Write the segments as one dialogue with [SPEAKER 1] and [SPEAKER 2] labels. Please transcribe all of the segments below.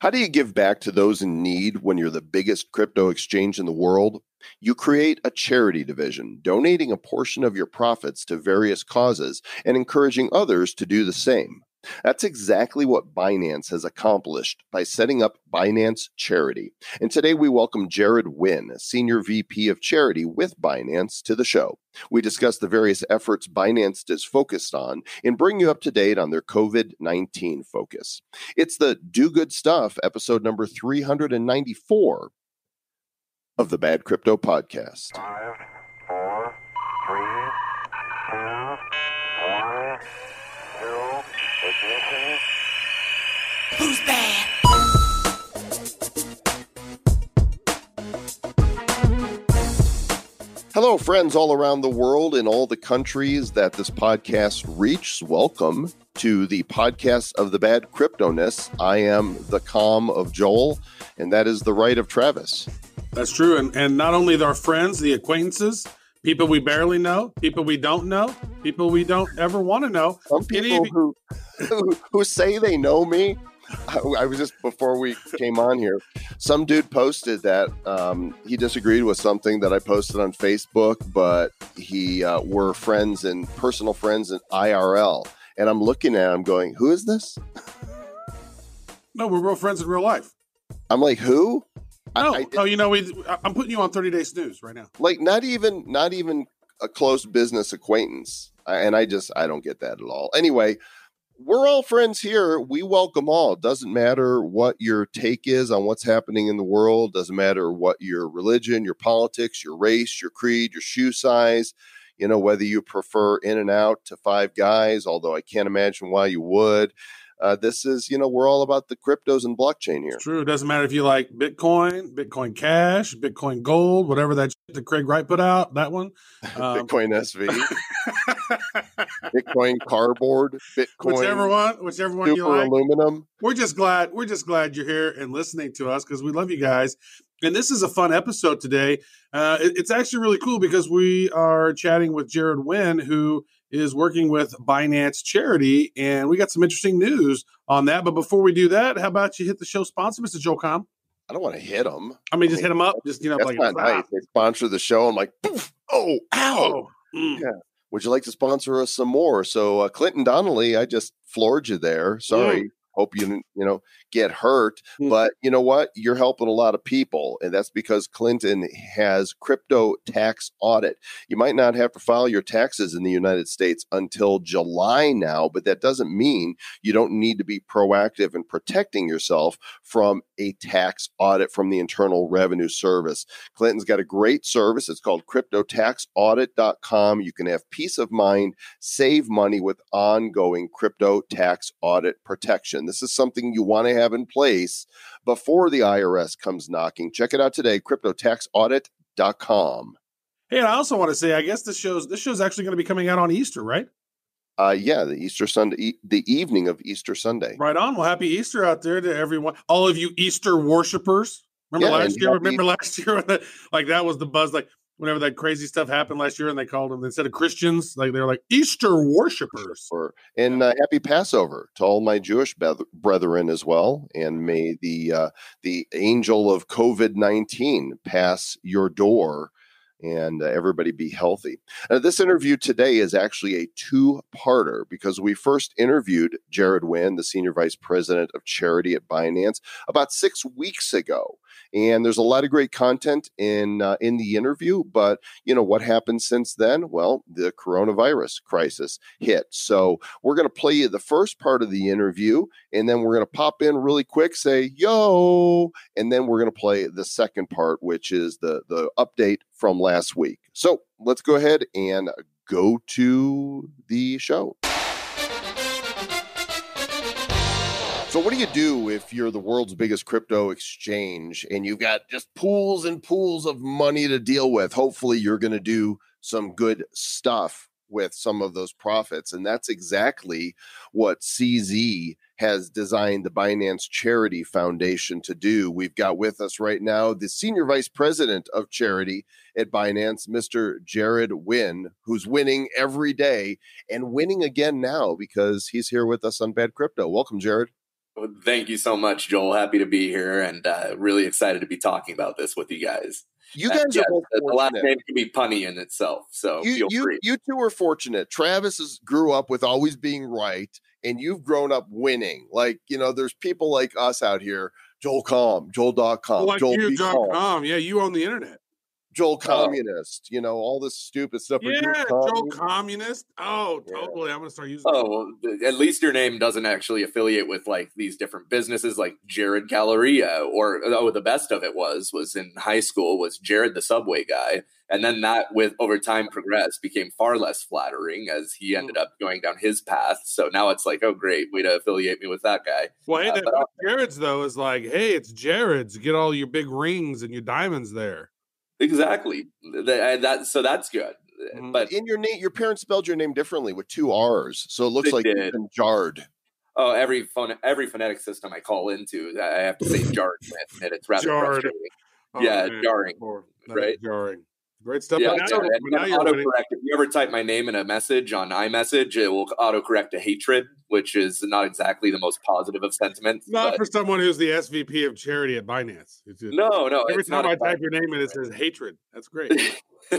[SPEAKER 1] How do you give back to those in need when you're the biggest crypto exchange in the world? You create a charity division, donating a portion of your profits to various causes and encouraging others to do the same. That's exactly what Binance has accomplished by setting up Binance Charity. And today we welcome Jarred Winn, Senior VP of Charity with Binance, to the show. We discuss the various efforts Binance is focused on and bring you up to date on their COVID 19 focus. It's the Do Good Stuff, episode number 394 of the Bad Crypto Podcast.
[SPEAKER 2] Five, four, three, two, one, zero, ignition.
[SPEAKER 3] Who's bad?
[SPEAKER 1] Hello, friends all around the world in all the countries that this podcast reaches. Welcome to the podcast of the bad cryptoness. I am the Comm of Joel, and that is the Wright of Travis.
[SPEAKER 4] That's true. And, and not only our friends, the acquaintances, people we barely know, people we don't know, people we don't ever want to know.
[SPEAKER 1] Some people
[SPEAKER 4] of you-
[SPEAKER 1] who, who who say they know me. I, I was just before we came on here. Some dude posted that um, he disagreed with something that I posted on Facebook, but he uh, were friends and personal friends in IRL. And I'm looking at him, going, "Who is this?"
[SPEAKER 4] No, we're real friends in real life.
[SPEAKER 1] I'm like, "Who?" I-
[SPEAKER 4] No,
[SPEAKER 1] I-
[SPEAKER 4] no, you know, we. I- I'm putting you on 30 Day Snooze right now.
[SPEAKER 1] like not even not even a close business acquaintance and i just i don't get that at all anyway we're all friends here. We welcome all. Doesn't matter what your take is on what's happening in the world. Doesn't matter what your religion your politics your race your creed your shoe size you know whether you prefer in and out to five guys although i can't imagine why you would uh, this is you know we're all about the cryptos and blockchain here
[SPEAKER 4] It's true. It doesn't matter if you like Bitcoin, Bitcoin Cash, Bitcoin Gold, whatever that shit that Craig Wright put out, that one. Um,
[SPEAKER 1] bitcoin sv bitcoin cardboard bitcoin
[SPEAKER 4] whichever one, whichever one you like.
[SPEAKER 1] aluminum
[SPEAKER 4] we're just glad we're just glad you're here and listening to us because we love you guys and this is a fun episode today uh, it- it's actually really cool because we are chatting with Jarred Winn, who is working with binance charity and we got some interesting news on that but before we do that how about you hit the show sponsor mr joe Comm
[SPEAKER 1] I don't want to hit them.
[SPEAKER 4] i mean just hit him up just you know
[SPEAKER 1] That's
[SPEAKER 4] like
[SPEAKER 1] not nice. They sponsor the show. I'm like, poof, oh, ow.
[SPEAKER 4] oh mm.
[SPEAKER 1] Yeah. Would you like to sponsor us some more? So, uh, Clinton Donnelly, I just floored you there. Sorry. Hope you you know, get hurt.
[SPEAKER 4] Mm.
[SPEAKER 1] But you know what? You're helping a lot of people. And that's because Clinton has crypto tax audit. You might not have to file your taxes in the United States until July now, but that doesn't mean you don't need to be proactive in protecting yourself from a tax audit from the Internal Revenue Service. Clinton's got a great service. It's called cryptotaxaudit.com. You can have peace of mind, save money with ongoing crypto tax audit protection. This is something you want to have in place before the IRS comes knocking. Check it out today, cryptotaxaudit.com.
[SPEAKER 4] hey and i also want to say i guess this show's this show's actually going to be coming out on easter right
[SPEAKER 1] Uh, yeah, the Easter Sunday, e- the evening of Easter Sunday.
[SPEAKER 4] Right on. Well, happy Easter out there to everyone, all of you Easter worshipers. Remember
[SPEAKER 1] Yeah,
[SPEAKER 4] last year?
[SPEAKER 1] happy-
[SPEAKER 4] Remember last year when that, like that was the buzz. Like whenever that crazy stuff happened last year, and they called them instead of Christians, like they were like Easter worshipers.
[SPEAKER 1] And uh, happy Passover to all my Jewish brethren as well, and may the uh, the angel of COVID nineteen pass your door, and uh, everybody be healthy. Uh, this interview today is actually a two-parter because we first interviewed Jarred Winn, the senior vice president of charity at Binance, about six weeks ago. And there's a lot of great content in uh, in the interview, but you know what happened since then? Well, the coronavirus crisis hit. So we're going to play you the first part of the interview, and then we're going to pop in really quick, say yo, and then we're going to play the second part, which is the the update from last week. So let's go ahead and go to the show. So, what do you do if you're the world's biggest crypto exchange and you've got just pools and pools of money to deal with? Hopefully, you're going to do some good stuff with some of those profits. And that's exactly what CZ has designed the Binance Charity Foundation to do. We've got with us right now the Senior Vice President of Charity at Binance, Mr. Jarred Winn, who's winning every day and winning again now because he's here with us on Bad Crypto. Welcome, Jarred.
[SPEAKER 5] Well, Thank you so much, Joel. Happy to be here and uh, really excited to be talking about this with you guys.
[SPEAKER 1] You guys
[SPEAKER 5] yeah,
[SPEAKER 1] are both
[SPEAKER 5] the, the last name can be punny in itself, so
[SPEAKER 1] you,
[SPEAKER 5] feel
[SPEAKER 1] you,
[SPEAKER 5] free.
[SPEAKER 1] you two are fortunate. Travis has grew up with always being right, and you've grown up winning. Like, you know, there's people like us out here, Joel Comm, Joel.com,
[SPEAKER 4] like
[SPEAKER 1] Joel
[SPEAKER 4] you,
[SPEAKER 1] Be
[SPEAKER 4] John
[SPEAKER 1] Calm,
[SPEAKER 4] Com. Yeah, you own the internet.
[SPEAKER 1] Joel Communist, you know, all this stupid stuff.
[SPEAKER 4] Yeah,
[SPEAKER 1] a
[SPEAKER 4] Joe
[SPEAKER 1] communist?
[SPEAKER 4] Communist. Oh,
[SPEAKER 1] Yeah.
[SPEAKER 4] totally. I'm gonna start using.
[SPEAKER 5] Oh, well, at least your name doesn't actually affiliate with like these different businesses like Jared Galleria or oh the best of it was was in high school was Jared the subway guy and then that with over time progressed became far less flattering as he ended up going down his path so now it's like oh great way to affiliate me with that guy
[SPEAKER 4] Well, hey,
[SPEAKER 5] Uh,
[SPEAKER 4] that
[SPEAKER 5] but
[SPEAKER 4] Jared's though is like, hey, it's Jared's. Get all your big rings and your diamonds there.
[SPEAKER 5] Exactly that, that so that's good
[SPEAKER 4] Mhm.
[SPEAKER 5] but
[SPEAKER 1] In your name, your parents spelled your name differently with two R's, so it looks
[SPEAKER 5] They
[SPEAKER 1] like you've been jarred.
[SPEAKER 5] oh every phone every phonetic system I call into I have to say jarred with, and it's rather
[SPEAKER 4] Jarred.
[SPEAKER 5] frustrating
[SPEAKER 4] Oh,
[SPEAKER 5] Yeah,
[SPEAKER 4] man.
[SPEAKER 5] jarring,
[SPEAKER 4] Poor-
[SPEAKER 5] right?
[SPEAKER 4] Jarring. Great stuff.
[SPEAKER 5] Yeah,
[SPEAKER 4] But now you're-
[SPEAKER 5] and
[SPEAKER 4] now
[SPEAKER 5] then
[SPEAKER 4] you're
[SPEAKER 5] autocorrect. If you ever type my name in a message on iMessage, it will autocorrect to hatred, which is not exactly the most positive of sentiments.
[SPEAKER 4] Not
[SPEAKER 5] but-
[SPEAKER 4] for someone who's the SVP of charity at Binance. It's just-
[SPEAKER 5] no, no.
[SPEAKER 4] every
[SPEAKER 5] it's
[SPEAKER 4] time
[SPEAKER 5] not
[SPEAKER 4] I type your name in, it says hatred. That's great.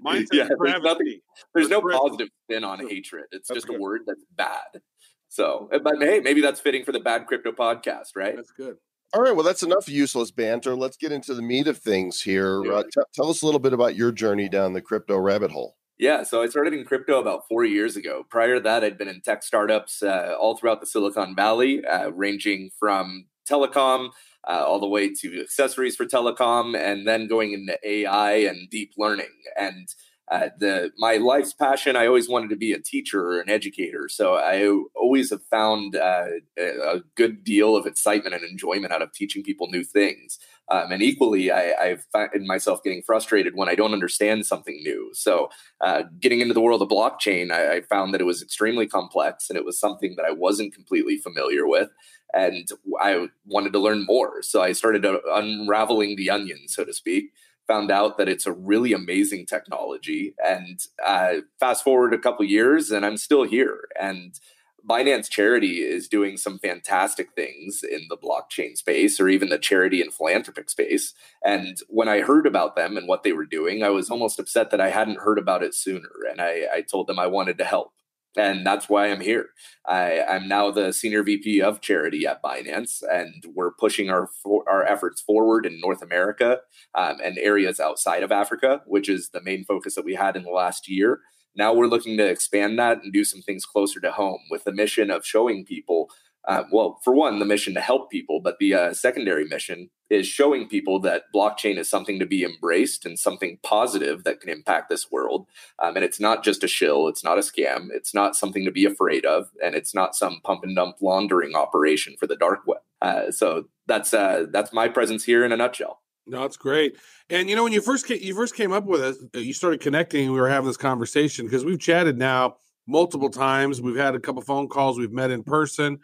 [SPEAKER 4] Mine says
[SPEAKER 5] yeah, there's, nothing, there's no
[SPEAKER 4] That's great.
[SPEAKER 5] positive spin on hatred. It's
[SPEAKER 4] That's
[SPEAKER 5] just a word that's bad. So, eh, but hey, maybe that's fitting for the Bad Crypto podcast, right?
[SPEAKER 4] That's good.
[SPEAKER 1] All right, well, that's enough useless banter. Let's get into the meat of things here. Uh, t- tell us a little bit about your journey down the crypto rabbit hole.
[SPEAKER 5] Yeah, so I started in crypto about four years ago. Prior to that, I'd been in tech startups uh, all throughout the Silicon Valley, uh, ranging from telecom uh, all the way to accessories for telecom, and then going into AI and deep learning. And uh, the my life's passion, I always wanted to be a teacher or an educator. So I always have found uh, a good deal of excitement and enjoyment out of teaching people new things. Um, and equally, I, I find myself getting frustrated when I don't understand something new. So uh, getting into the world of blockchain, I, I found that it was extremely complex and it was something that I wasn't completely familiar with. And I wanted to learn more. So I started uh, unraveling the onion, so to speak. Found out that it's a really amazing technology. And uh, fast forward a couple years, and I'm still here. And Binance Charity is doing some fantastic things in the blockchain space or even the charity and philanthropic space. And when I heard about them and what they were doing, I was almost upset that I hadn't heard about it sooner. And I, I told them I wanted to help. And that's why I'm here. I, I'm now the senior VP of charity at Binance, and we're pushing our for, our efforts forward in North America um, and areas outside of Africa, which is the main focus that we had in the last year. Now we're looking to expand that and do some things closer to home with the mission of showing people. Uh, well, for one, the mission to help people, but the uh, secondary mission is showing people that blockchain is something to be embraced and something positive that can impact this world. Um, and it's not just a shill, it's not a scam, it's not something to be afraid of, and it's not some pump and dump laundering operation for the dark web. Uh, so that's uh, that's my presence here in a nutshell.
[SPEAKER 4] No, it's great. And you know, when you first came, you first came up with it, uh, you started connecting. We were having this conversation because we've chatted now multiple times. We've had a couple phone calls. We've met in person,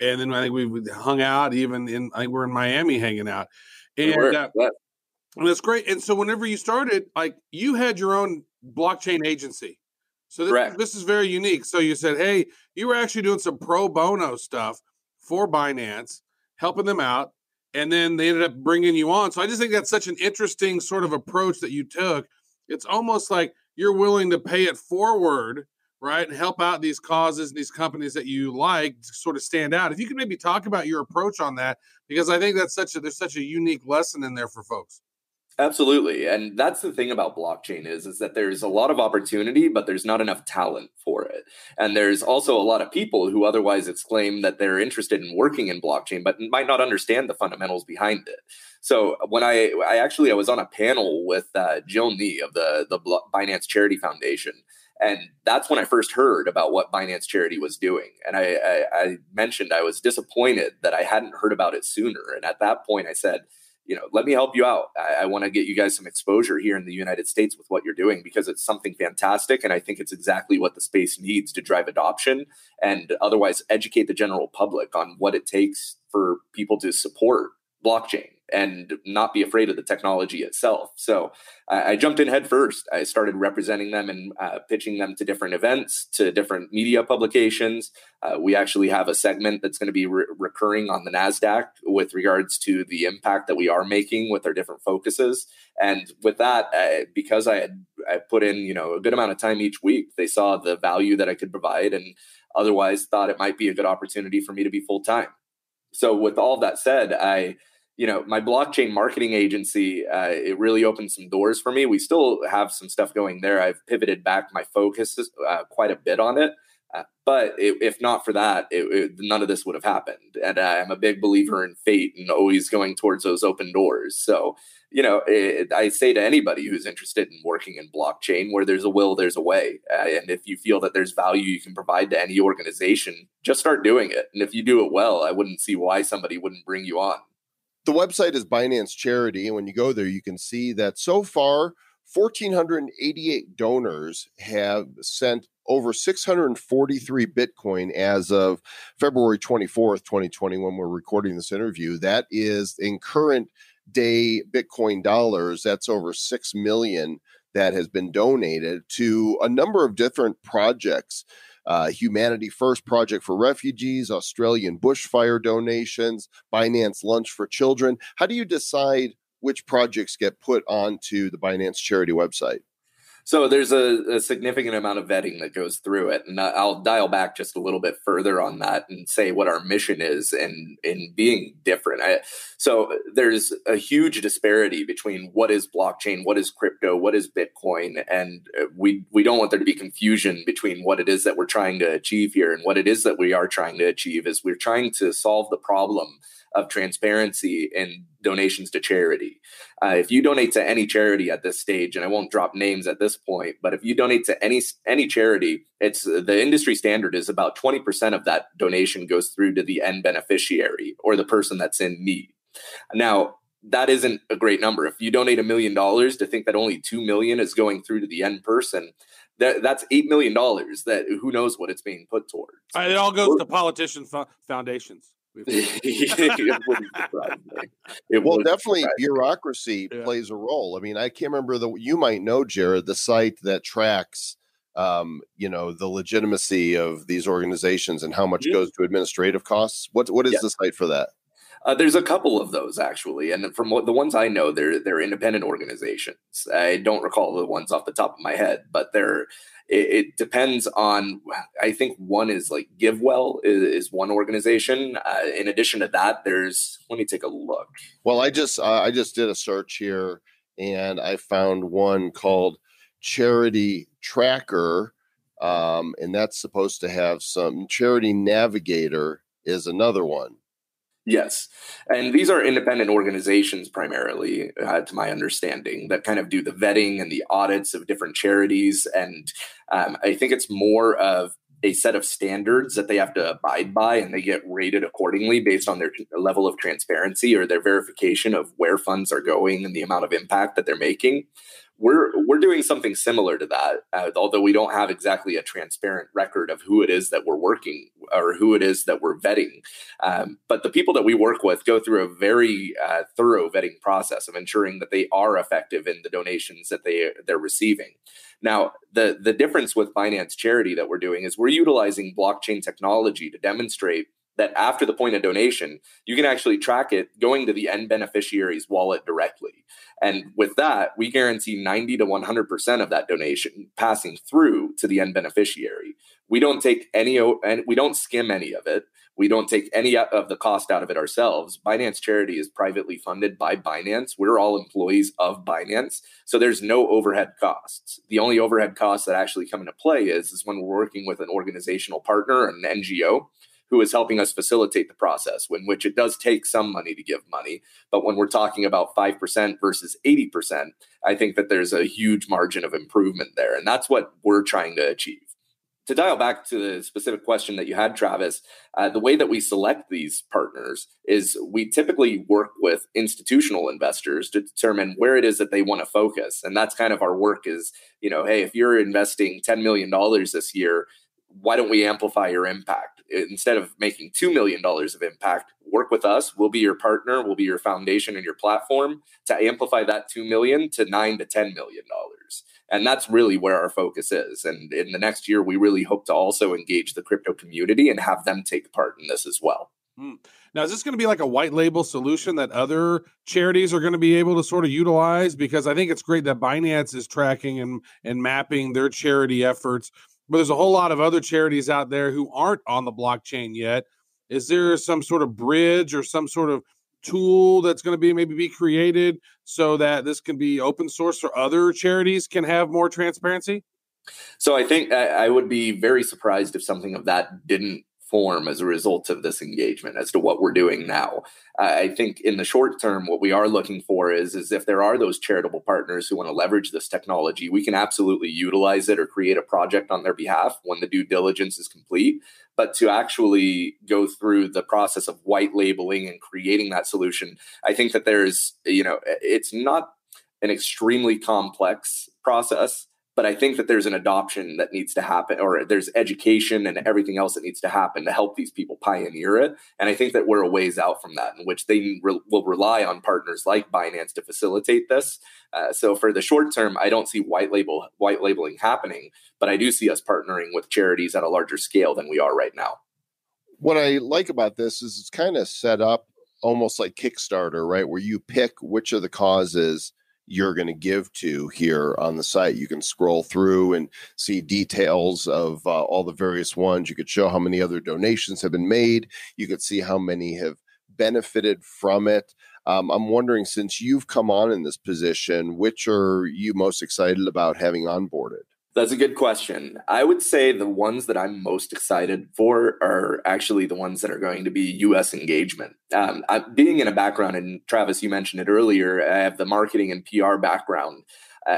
[SPEAKER 4] and then I think we've hung out. Even in I think we're in Miami hanging out, and uh, and that's great. And so whenever you started, like you had your own blockchain agency. So this, this is very unique. So you said, hey, you were actually doing some pro bono stuff for Binance, helping them out, and then they ended up bringing you on. So I just think that's such an interesting sort of approach that you took. It's almost like you're willing to pay it forward, right, and help out these causes and these companies that you like to sort of stand out. If you could maybe talk about your approach on that, because I think that's such a there's such a unique lesson in there for folks.
[SPEAKER 5] Absolutely. And that's the thing about blockchain is is that there's a lot of opportunity but there's not enough talent for it. And there's also a lot of people who otherwise exclaim that they're interested in working in blockchain but might not understand the fundamentals behind it. So when I I actually I was on a panel with uh, Jill Nee of the the Binance Charity Foundation and that's when I first heard about what Binance Charity was doing. And I, I, I mentioned I was disappointed that I hadn't heard about it sooner. And at that point, I said, you know, let me help you out. I, I want to get you guys some exposure here in the United States with what you're doing because it's something fantastic. And I think it's exactly what the space needs to drive adoption and otherwise educate the general public on what it takes for people to support blockchain and not be afraid of the technology itself. So I, I jumped in head first. I started representing them and uh, pitching them to different events, to different media publications. Uh, we actually have a segment that's going to be re- recurring on the NASDAQ with regards to the impact that we are making with our different focuses. And with that, uh, because I had I put in you know a good amount of time each week, they saw the value that I could provide, and otherwise thought it might be a good opportunity for me to be full time. So with all that said, I you know my blockchain marketing agency uh, it really opened some doors for me. We still have some stuff going there. I've pivoted back my focus uh, quite a bit on it. Uh, but it, if not for that it, it, none of this would have happened. And i'm a big believer in fate and always going towards those open doors. So you know i say to anybody who's interested in working in blockchain where there's a will there's a way. Uh, and if you feel that there's value you can provide to any organization just start doing it. And if you do it well i wouldn't see why somebody wouldn't bring you on
[SPEAKER 1] the website is Binance Charity, and when you go there, you can see that so far, 1,488 donors have sent over 643 Bitcoin as of February 24th, 2020, when we're recording this interview. That is in current day Bitcoin dollars, that's over 6 million that has been donated to a number of different projects uh, Humanity First Project for Refugees, Australian bushfire donations, Binance Lunch for Children. How do you decide which projects get put onto the Binance charity website?
[SPEAKER 5] So there's a, a, significant amount of vetting that goes through it, and I'll dial back just a little bit further on that and say what our mission is in in being different. I, so there's a huge disparity between what is blockchain, what is crypto, what is Bitcoin, and we we don't want there to be confusion between what it is that we're trying to achieve here and what it is that we are trying to achieve. Is we're trying to solve the problem of transparency in donations to charity. Uh, if you donate to any charity at this stage, and I won't drop names at this point, but if you donate to any any charity, it's the industry standard is about twenty percent of that donation goes through to the end beneficiary or the person that's in need. Now, that isn't a great number. If you donate a million dollars to think that only two million is going through to the end person, that that's eight million dollars. That who knows what it's being put towards.
[SPEAKER 4] It all goes to politician foundations.
[SPEAKER 1] it well, definitely bureaucracy yeah. plays a role. I mean, I can't remember the you might know, Jarred, the site that tracks um, you know, the legitimacy of these organizations and how much mm-hmm. goes to administrative costs. What what is yeah. the site for that?
[SPEAKER 5] Uh, there's a couple of those actually, and from the ones I know, they're they're independent organizations. I don't recall the ones off the top of my head, but they're it, it depends on. I think one is like GiveWell is, is one organization. Uh, in addition to that, there's let me take a look.
[SPEAKER 1] Well, I just uh, I just did a search here, and I found one called Charity Tracker, um, and that's supposed to have some Charity Navigator is another one
[SPEAKER 5] Yes. And these are independent organizations primarily, uh, to my understanding, that kind of do the vetting and the audits of different charities. And um, I think it's more of a set of standards that they have to abide by and they get rated accordingly based on their level of transparency or their verification of where funds are going and the amount of impact that they're making we're we're doing something similar to that uh, although we don't have exactly a transparent record of who it is that we're working or who it is that we're vetting. Um, but the people that we work with go through a very uh, thorough vetting process of ensuring that they are effective in the donations that they they're receiving. Now the the difference with Binance Charity that we're doing is we're utilizing blockchain technology to demonstrate that after the point of donation, you can actually track it going to the end beneficiary's wallet directly. And with that, we guarantee 90 to 100% of that donation passing through to the end beneficiary. We don't take any and we don't skim any of it. We don't take any of the cost out of it ourselves. Binance Charity is privately funded by Binance. We're all employees of Binance. So there's no overhead costs. The only overhead costs that actually come into play is, is when we're working with an organizational partner, an NGO, who is helping us facilitate the process, in which it does take some money to give money. But when we're talking about 5% versus 80%, I think that there's a huge margin of improvement there. And that's what we're trying to achieve. To dial back to the specific question that you had, Travis, uh, the way that we select these partners is we typically work with institutional investors to determine where it is that they want to focus. And that's kind of our work is, you know, hey, if you're investing $10 million this year, why don't we amplify your impact? Instead of making $2 million of impact work with us. We'll be your partner. We'll be your foundation and your platform. To amplify that 2 million to 9 to 10 million dollars. And that's really where our focus is. And in the next year we really hope to also engage the crypto community and have them take part in this as well.
[SPEAKER 4] Hmm. Now, is this going to be like a white label solution that other charities are going to be able to sort of utilize? Because I think it's great that Binance is tracking and, and mapping their charity efforts, but there's a whole lot of other charities out there who aren't on the blockchain yet. Is there some sort of bridge or some sort of tool that's going to be maybe be created so that this can be open source or other charities can have more transparency?
[SPEAKER 5] So I think I, I would be very surprised if something of that didn't form as a result of this engagement as to what we're doing now. I think in the short term, what we are looking for is, is if there are those charitable partners who want to leverage this technology, we can absolutely utilize it or create a project on their behalf when the due diligence is complete. But to actually go through the process of white labeling and creating that solution, I think that there's, you know, it's not an extremely complex process but I think that there's an adoption that needs to happen, or there's education and everything else that needs to happen to help these people pioneer it. And I think that we're a ways out from that, in which they re- will rely on partners like Binance to facilitate this. Uh, so for the short term, I don't see white label white labeling happening, but I do see us partnering with charities at a larger scale than we are right now.
[SPEAKER 1] What I like about this is it's kind of set up almost like Kickstarter, right? Where you pick which of the causes you're going to give to here on the site. You can scroll through and see details of uh, all the various ones. You could show how many other donations have been made. You could see how many have benefited from it. Um, I'm wondering, since you've come on in this position, which are you most excited about having onboarded?
[SPEAKER 5] That's a good question. I would say the ones that I'm most excited for are actually the ones that are going to be U.S. engagement. Um, I, being in a background, and Travis, you mentioned it earlier, I have the marketing and PR background. Uh,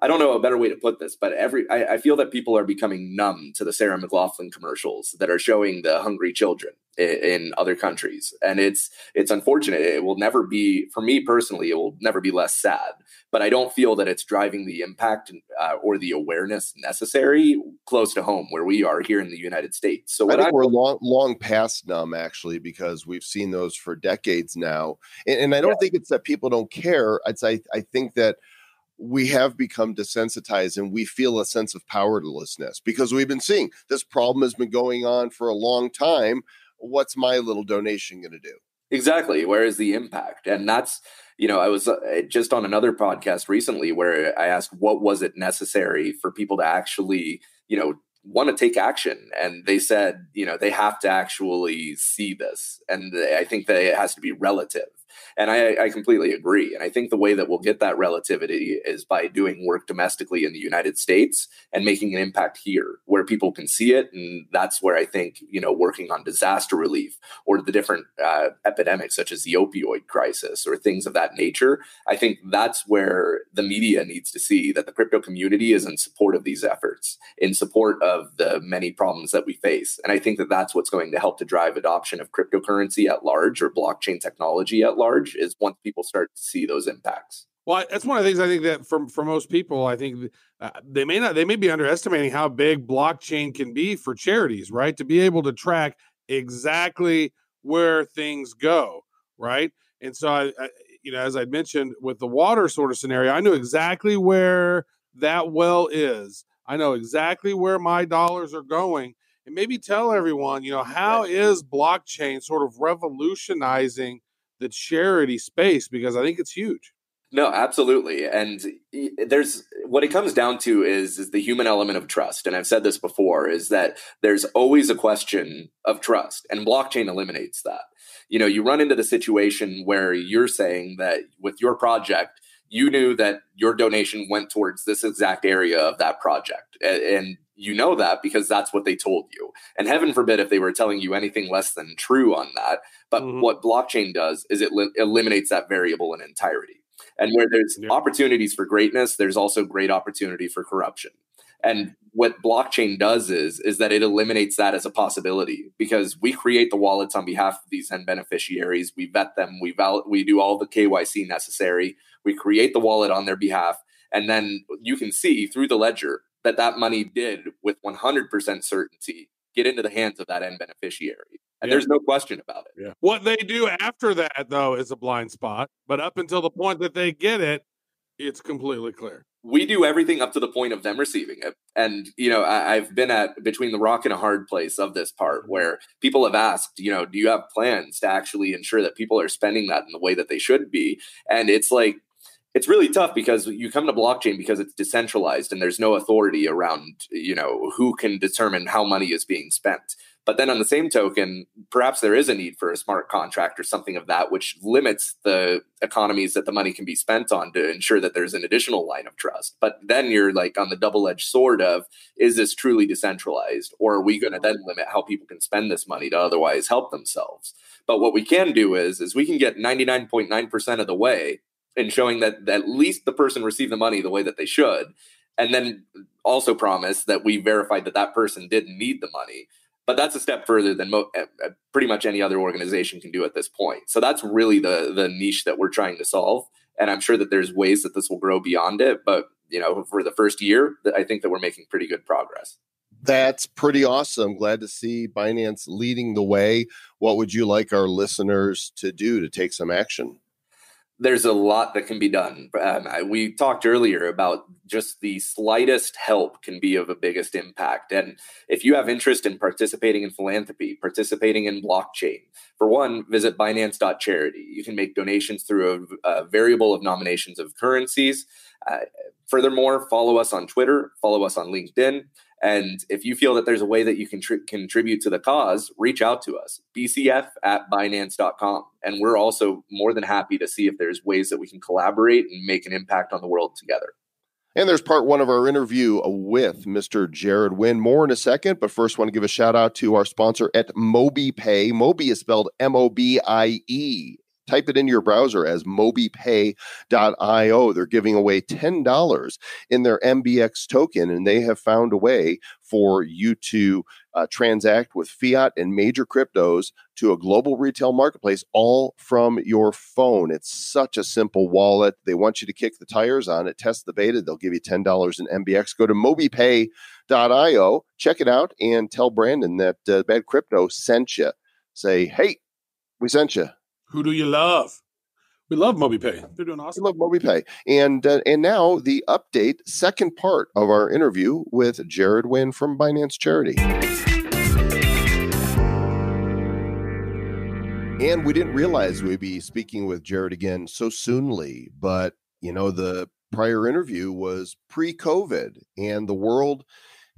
[SPEAKER 5] I don't know a better way to put this, but every I, I, feel that people are becoming numb to the Sarah McLachlan commercials that are showing the hungry children in, in, other countries, and it's it's unfortunate. It will never be for me personally. It will never be less sad, but I don't feel that it's driving the impact uh, or the awareness necessary close to home where we are here in the United States.
[SPEAKER 1] So I think I, we're long long past numb actually because we've seen those for decades now, and, and I don't yeah. think it's that people don't care. It's I I think that we have become desensitized and we feel a sense of powerlessness because we've been seeing this problem has been going on for a long time. What's my little donation going to do?
[SPEAKER 5] Exactly. Where is the impact? And that's, you know, I was uh, just on another podcast recently where I asked, what was it necessary for people to actually, you know, want to take action and they said you know they have to actually see this and i think that it has to be relative and I, I, completely agree. And I think the way that we'll get that relativity is by doing work domestically in the United States and making an impact here where people can see it. And that's where I think, you know, working on disaster relief or the different uh, epidemics, such as the opioid crisis or things of that nature, I think that's where the media needs to see that the crypto community is in support of these efforts, in support of the many problems that we face. And I think that that's what's going to help to drive adoption of cryptocurrency at large or blockchain technology at large is once people start to see those impacts.
[SPEAKER 4] Well, that's one of the things I think that for for most people, I think uh, they may not they may be underestimating how big blockchain can be for charities, right? To be able to track exactly where things go, right? And so I, I you know, as I mentioned with the water sort of scenario, I knew exactly where that well is. I know exactly where my dollars are going. And maybe tell everyone, you know, how is blockchain sort of revolutionizing the charity space because I think it's huge.
[SPEAKER 5] No, absolutely. And there's what it comes down to is is the human element of trust. And I've said this before is that there's always a question of trust and blockchain eliminates that. You know, you run into the situation where you're saying that with your project you knew that your donation went towards this exact area of that project and you know that because that's what they told you. And heaven forbid if they were telling you anything less than true on that. But mm-hmm. what blockchain does is it li- eliminates that variable in entirety. And where there's yeah. opportunities for greatness, there's also great opportunity for corruption. And what blockchain does is is that it eliminates that as a possibility because we create the wallets on behalf of these end beneficiaries. We vet them. We val- we do all the KYC necessary. We create the wallet on their behalf, and then you can see through the ledger that that money did with 100% certainty get into the hands of that end beneficiary. And
[SPEAKER 4] Yeah.
[SPEAKER 5] there's no question about it.
[SPEAKER 4] Yeah. What they do after that, though, is a blind spot. But up until the point that they get it, it's completely clear.
[SPEAKER 5] we do everything up to the point of them receiving it. And, you know, I, I've been at between the rock and a hard place of this part mm-hmm. where people have asked, you know, do you have plans to actually ensure that people are spending that in the way that they should be? And it's like, it's really tough because you come to blockchain because it's decentralized and there's no authority around, you know, who can determine how money is being spent. But then on the same token, perhaps there is a need for a smart contract or something of that, which limits the economies that the money can be spent on to ensure that there's an additional line of trust. But then you're like on the double edged sword of is this truly decentralized? Or are we going to then limit how people can spend this money to otherwise help themselves? But what we can do is, is we can get 99.9% of the way in showing that, at least the person received the money the way that they should. And then also promise that we verified that that person didn't need the money but that's a step further than mo- uh, uh, pretty much any other organization can do at this point. So that's really the the niche that we're trying to solve, and I'm sure that there's ways that this will grow beyond it. But you know, for the first year, I think that we're making pretty good progress.
[SPEAKER 1] That's pretty awesome. Glad to see Binance leading the way. What would you like our listeners to do to take some action?
[SPEAKER 5] There's a lot that can be done. Um, we talked earlier about just the slightest help can be of a biggest impact. And if you have interest in participating in philanthropy, participating in blockchain, for one, visit Binance.charity. You can make donations through a, a variable of nominations of currencies. Uh, furthermore, follow us on Twitter, follow us on LinkedIn. And if you feel that there's a way that you can tri- contribute to the cause, reach out to us, bcf at binance.com. And we're also more than happy to see if there's ways that we can collaborate and make an impact on the world together.
[SPEAKER 1] And there's part one of our interview with Mr. Jarred Winn. More in a second, but first, want to give a shout out to our sponsor at MobiePay. Mobie is spelled M O B I E. Type it in your browser as mobiepay.io. They're giving away $10 in their MBX token, and they have found a way for you to uh, transact with fiat and major cryptos to a global retail marketplace all from your phone. It's such a simple wallet. They want you to kick the tires on it, test the beta. They'll give you $10 in MBX. Go to mobiepay.io, check it out, and tell Brandon that uh, Bad Crypto sent you. Say, hey, we sent you.
[SPEAKER 4] Who do you love? We love MobiePay. They're doing
[SPEAKER 1] I
[SPEAKER 4] awesome.
[SPEAKER 1] love MobiePay. And uh, and now the update, second part of our interview with Jarred Winn from Binance Charity. And we didn't realize we'd be speaking with Jarred again so soonly, but you know, the prior interview was pre-COVID and the world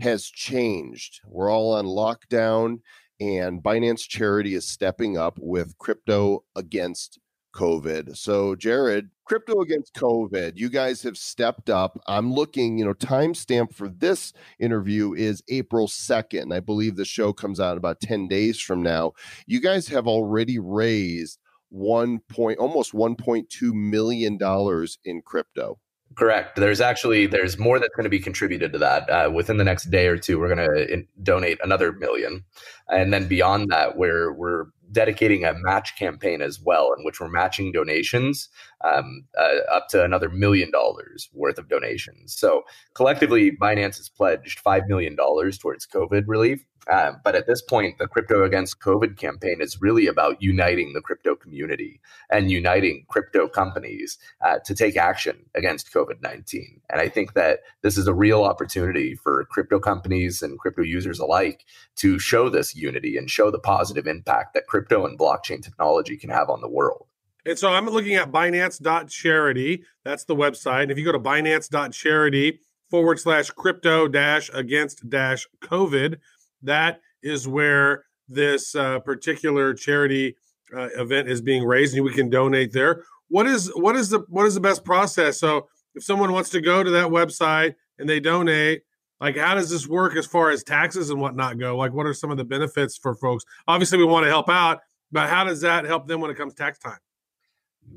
[SPEAKER 1] has changed. We're all on lockdown and Binance Charity is stepping up with crypto against COVID. So, Jarred, crypto against COVID, you guys have stepped up. I'm looking, you know, timestamp for this interview is April 2nd. I believe the show comes out about 10 days from now. You guys have already raised one point almost 1.2 million dollars in crypto.
[SPEAKER 6] Correct. There's actually there's more that's going to be contributed to that. Uh, within the next day or two, we're going to donate another million, and then beyond that, we're we're dedicating a match campaign as well, in which we're matching donations um, uh, up to another million dollars worth of donations. So collectively, Binance has pledged five million dollars towards COVID relief. Uh, but at this point, the Crypto Against COVID campaign is really about uniting the crypto community and uniting crypto companies uh, to take action against COVID 19. And I think that this is a real opportunity for crypto companies and crypto users alike to show this unity and show the positive impact that crypto and blockchain technology can have on the world.
[SPEAKER 4] And so I'm looking at binance.charity. That's the website. And if you go to binance.charity forward slash crypto dash against dash COVID, that is where this uh, particular charity uh, event is being raised, and we can donate there. What is what is the what is the best process? So if someone wants to go to that website and they donate, like how does this work as far as taxes and whatnot go? Like what are some of the benefits for folks? Obviously, we want to help out, but how does that help them when it comes tax time?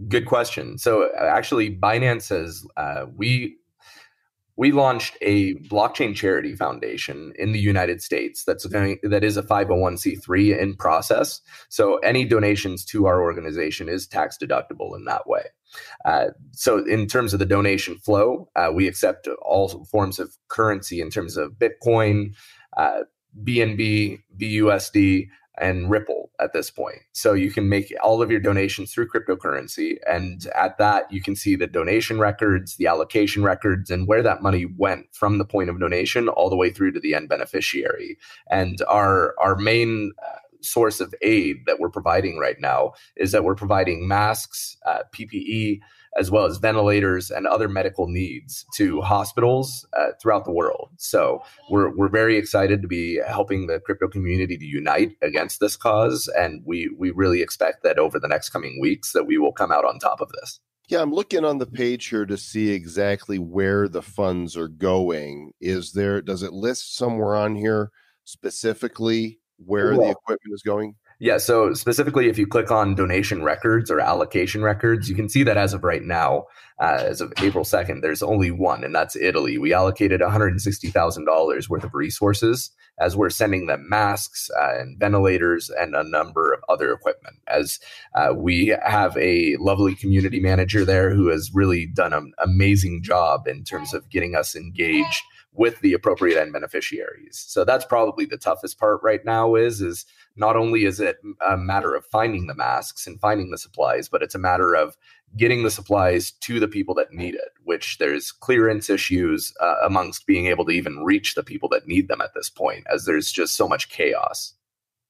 [SPEAKER 6] Good question. So actually, Binance says uh, we
[SPEAKER 5] we launched a blockchain charity foundation in the United States that's going that is a 501c3 in process. So any donations to our organization is tax deductible in that way. Uh, so in terms of the donation flow, uh, we accept all forms of currency in terms of Bitcoin, uh, BNB, BUSD, and Ripple at this point. So you can make all of your donations through cryptocurrency. And at that, you can see the donation records, the allocation records, and where that money went from the point of donation all the way through to the end beneficiary. And our, our main uh, source of aid that we're providing right now is that we're providing masks, uh, PPE, as well as ventilators and other medical needs to hospitals uh, throughout the world. So we're, we're very excited to be helping the crypto community to unite against this cause. And we, we really expect that over the next coming weeks that we will come out on top of this.
[SPEAKER 1] Yeah, I'm looking on the page here to see exactly where the funds are going. Is there, does it list somewhere on here specifically where the equipment is going?
[SPEAKER 5] Yeah, so specifically, if you click on donation records or allocation records, you can see that as of right now, uh, as of April 2nd, there's only one, and that's Italy. We allocated $160,000 worth of resources as we're sending them masks uh, and ventilators and a number of other equipment. As uh, we have a lovely community manager there who has really done an amazing job in terms of getting us engaged with the appropriate end beneficiaries. So that's probably the toughest part right now is is not only is it a matter of finding the masks and finding the supplies, but it's a matter of getting the supplies to the people that need it, which there's clearance issues uh, amongst being able to even reach the people that need them at this point, as there's just so much chaos.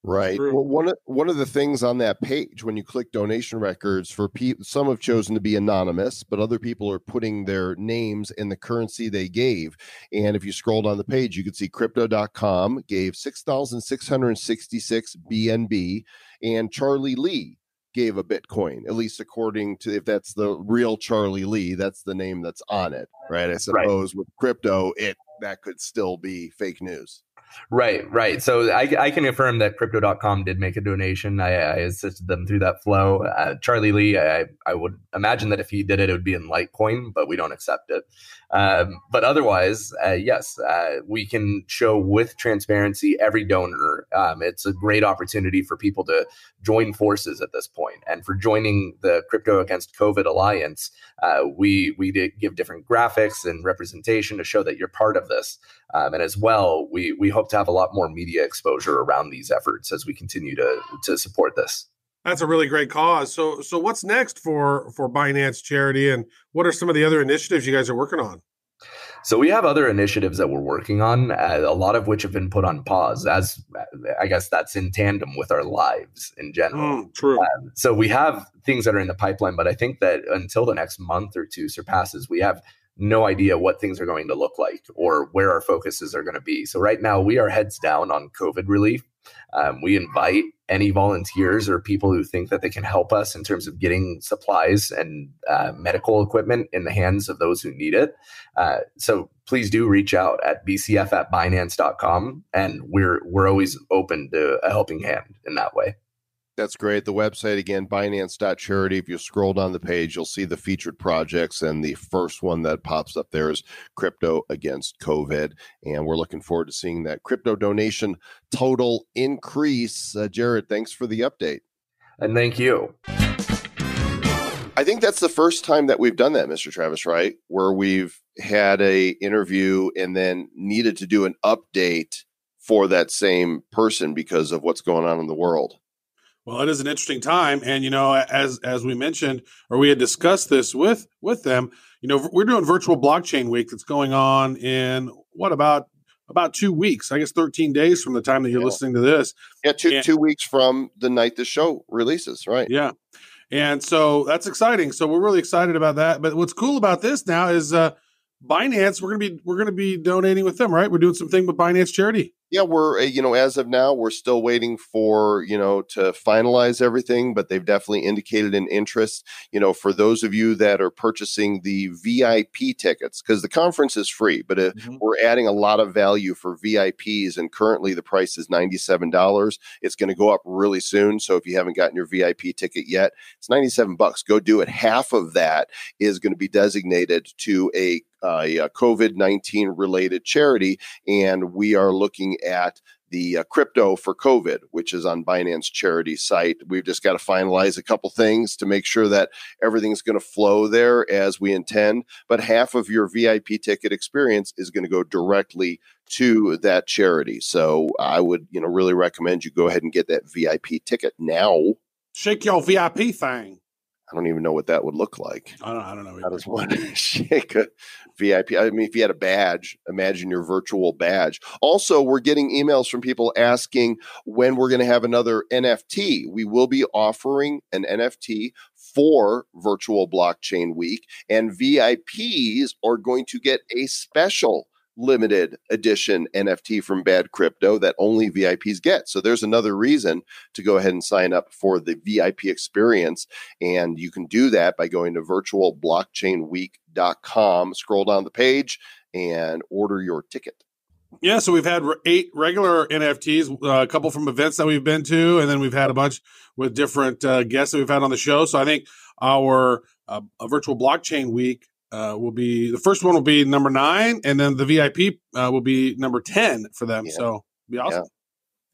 [SPEAKER 1] Right. Well, one of one of the things on that page when you click donation records for people, some have chosen to be anonymous, but other people are putting their names in the currency they gave. And if you scroll down the page, you can see Crypto.com gave six thousand six hundred sixty six BNB, and Charlie Lee gave a Bitcoin, at least according to if that's the real Charlie Lee, that's the name that's on it, right? I suppose right. with crypto, it that could still be fake news.
[SPEAKER 5] Right, right. So I, I can affirm that crypto.com did make a donation. I, I assisted them through that flow. Uh, Charlie Lee, I, I would imagine that if he did it, it would be in Litecoin, but we don't accept it. Um, but otherwise, uh, yes, uh, we can show with transparency every donor. Um, it's a great opportunity for people to join forces at this point. And for joining the Crypto Against COVID Alliance, uh, we we give different graphics and representation to show that you're part of this. Um, and as well, we we hope to have a lot more media exposure around these efforts as we continue to to support this.
[SPEAKER 4] That's a really great cause. So, so what's next for for Binance Charity, and what are some of the other initiatives you guys are working on?
[SPEAKER 5] So we have other initiatives that we're working on, uh, a lot of which have been put on pause. As I guess that's in tandem with our lives in general.
[SPEAKER 4] Mm, true.
[SPEAKER 5] Um, so we have things that are in the pipeline, but I think that until the next month or two surpasses, we have no idea what things are going to look like or where our focuses are going to be. So right now we are heads down on COVID relief. Um, we invite any volunteers or people who think that they can help us in terms of getting supplies and uh, medical equipment in the hands of those who need it. Uh, so please do reach out at bcf at binance.com and we're we're always open to a helping hand in that way.
[SPEAKER 1] That's great. The website again, binance.charity. If you scroll down the page, you'll see the featured projects. And the first one that pops up there is Crypto Against COVID. And we're looking forward to seeing that crypto donation total increase. Uh, Jarred, thanks for the update.
[SPEAKER 5] And thank you.
[SPEAKER 1] I think that's the first time that we've done that, Mr. Travis, right? Where we've had a interview and then needed to do an update for that same person because of what's going on in the world.
[SPEAKER 4] Well, it is an interesting time, and you know, as as we mentioned, or we had discussed this with with them. You know, we're doing virtual blockchain week that's going on in what about about two weeks? I guess thirteen days from the time that you're yeah. listening to this.
[SPEAKER 1] Yeah, two and, two weeks from the night the show releases, right?
[SPEAKER 4] Yeah, and so that's exciting. So we're really excited about that. But what's cool about this now is uh, Binance. We're gonna be we're gonna be donating with them, right? We're doing something with Binance Charity
[SPEAKER 1] yeah, we're eh, you know as of now we're still waiting for you know to finalize everything, but they've definitely indicated an interest. You know, for those of you that are purchasing the VIP tickets, because the conference is free, but mm-hmm. we're adding a lot of value for VIPs, and currently the price is ninety seven dollars. It's going to go up really soon, so if you haven't gotten your VIP ticket yet, it's ninety seven bucks. Go do it. Half of that is going to be designated to a a COVID 19 related charity, and we are looking at the uh, crypto for COVID, which is on Binance charity site. We've just got to finalize a couple things to make sure that everything's going to flow there as we intend. But half of your VIP ticket experience is going to go directly to that charity. So I would, you know, really recommend you go ahead and get that VIP ticket now.
[SPEAKER 4] Shake your VIP thing.
[SPEAKER 1] I don't even know what that would look like.
[SPEAKER 4] I don't. I don't know.
[SPEAKER 1] How does one shake a VIP? I mean, if you had a badge, imagine your virtual badge. Also, we're getting emails from people asking when we're going to have another NFT. We will be offering an NFT for Virtual Blockchain Week, and VIPs are going to get a special limited edition NFT from Bad Crypto that only VIPs get. So there's another reason to go ahead and sign up for the VIP experience. And you can do that by going to virtualblockchainweek.com, scroll down the page, and order your ticket.
[SPEAKER 4] Yeah, so we've had eight regular NFTs, uh, a couple from events that we've been to, and then we've had a bunch with different uh, guests that we've had on the show. So I think our uh, virtual blockchain week uh, will be the first one will be number nine, and then the VIP uh, will be number ten for them.
[SPEAKER 1] Yeah.
[SPEAKER 4] So be awesome.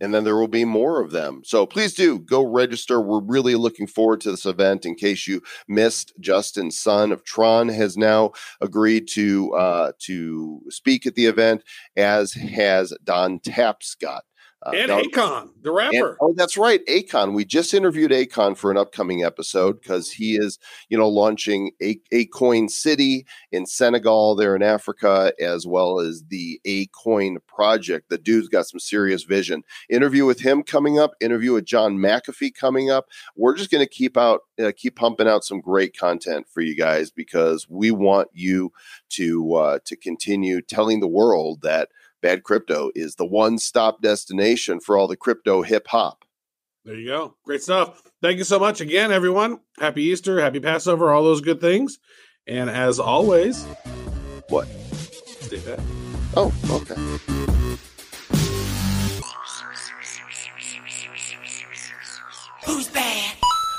[SPEAKER 1] and then there will be more of them. So please do go register. We're really looking forward to this event. In case you missed, Justin Sun of Tron has now agreed to uh, to speak at the event, as has Don Tapscott. Uh,
[SPEAKER 4] And Akon, the
[SPEAKER 1] and-
[SPEAKER 4] rapper.
[SPEAKER 1] oh, that's right, Akon. We just interviewed Akon for an upcoming episode because he is, you know, launching a Akoin City in Senegal, there in Africa, as well as the Akoin Project. The dude's got some serious vision. Interview with him coming up. Interview with John McAfee coming up. We're just going to keep out, uh, keep pumping out some great content for you guys because we want you to uh, to continue telling the world that Bad Crypto is the one stop destination for all the crypto hip hop.
[SPEAKER 4] There you go. Great stuff. Thank you so much again, everyone. Happy Easter, happy Passover, all those good things. And as always,
[SPEAKER 1] What?
[SPEAKER 4] stay back.
[SPEAKER 1] Oh, okay.